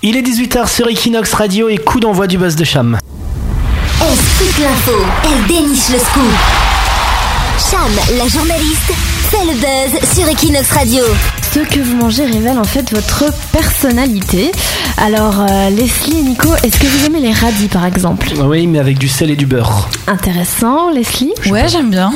Il est 18h sur Equinox Radio et coup d'envoi du buzz de Cham. Elle scoop l'info, elle déniche le scoop. Cham, la journaliste, fait le buzz sur Equinox Radio. Ce que vous mangez révèle en fait votre personnalité. Alors euh, Leslie et Nico, est-ce que vous aimez les radis par exemple? Oui, mais avec du sel et du beurre. Intéressant, Leslie? Ouais, j'aime bien.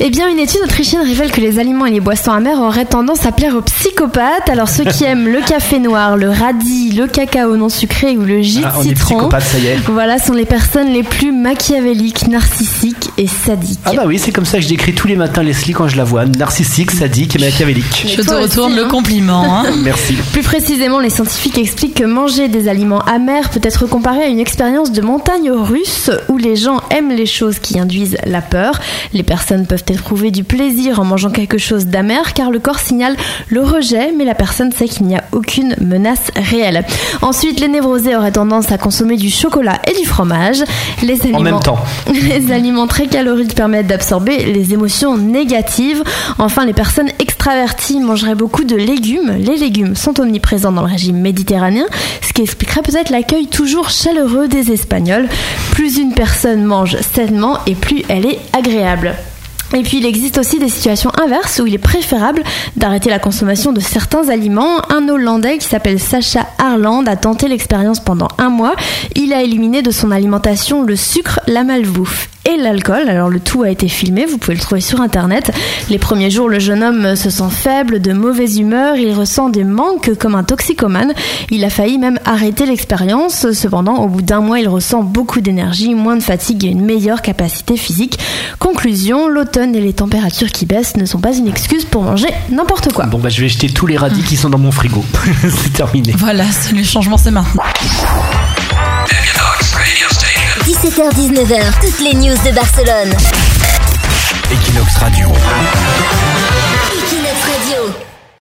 Eh bien, une étude autrichienne révèle que les aliments et les boissons amères auraient tendance à plaire aux psychopathes. Alors ceux qui aiment le café noir, le radis, le cacao non sucré ou le jus Ah, de on est citron, psychopathe, ça y est. voilà sont les personnes les plus machiavéliques, narcissiques et sadiques. Ah bah oui, c'est comme ça que je décris tous les matins Leslie quand je la vois. Narcissique, sadique et machiavélique. Je te retourne aussi, le hein. compliment. hein. Merci. Plus précisément, les scientifiques expliquent que manger des aliments amers peut être comparé à une expérience de montagne russe où les gens aiment les choses qui induisent la peur. Les personnes peuvent éprouver du plaisir en mangeant quelque chose d'amer car le corps signale le rejet, mais la personne sait qu'il n'y a aucune menace réelle. Ensuite, les névrosés auraient tendance à consommer du chocolat et du fromage. Les aliments, En même temps. les aliments très caloriques permettent d'absorber les émotions négatives. Enfin, les personnes extraverties mangeraient beaucoup de légumes. Les légumes sont omniprésents dans le régime méditerranéen, ce qui expliquerait peut-être l'accueil toujours chaleureux des Espagnols. Plus une personne mange sainement et plus elle est agréable. Et puis il existe aussi des situations inverses où il est préférable d'arrêter la consommation de certains aliments. Un Hollandais qui s'appelle Sacha Harland a tenté l'expérience pendant un mois. Il a éliminé de son alimentation le sucre, la malbouffe et l'alcool. Alors le tout a été filmé, vous pouvez le trouver sur internet. Les premiers jours, le jeune homme se sent faible, de mauvaise humeur, il ressent des manques comme un toxicomane. Il a failli même arrêter l'expérience. Cependant, au bout d'un mois, il ressent beaucoup d'énergie, moins de fatigue et une meilleure capacité physique. Conclusion, l'automne et les températures qui baissent ne sont pas une excuse pour manger n'importe quoi. Bon bah je vais jeter tous les radis qui sont dans mon frigo. c'est terminé. Voilà, c'est- le changement c'est maintenant. 17h-19h, toutes les news de Barcelone.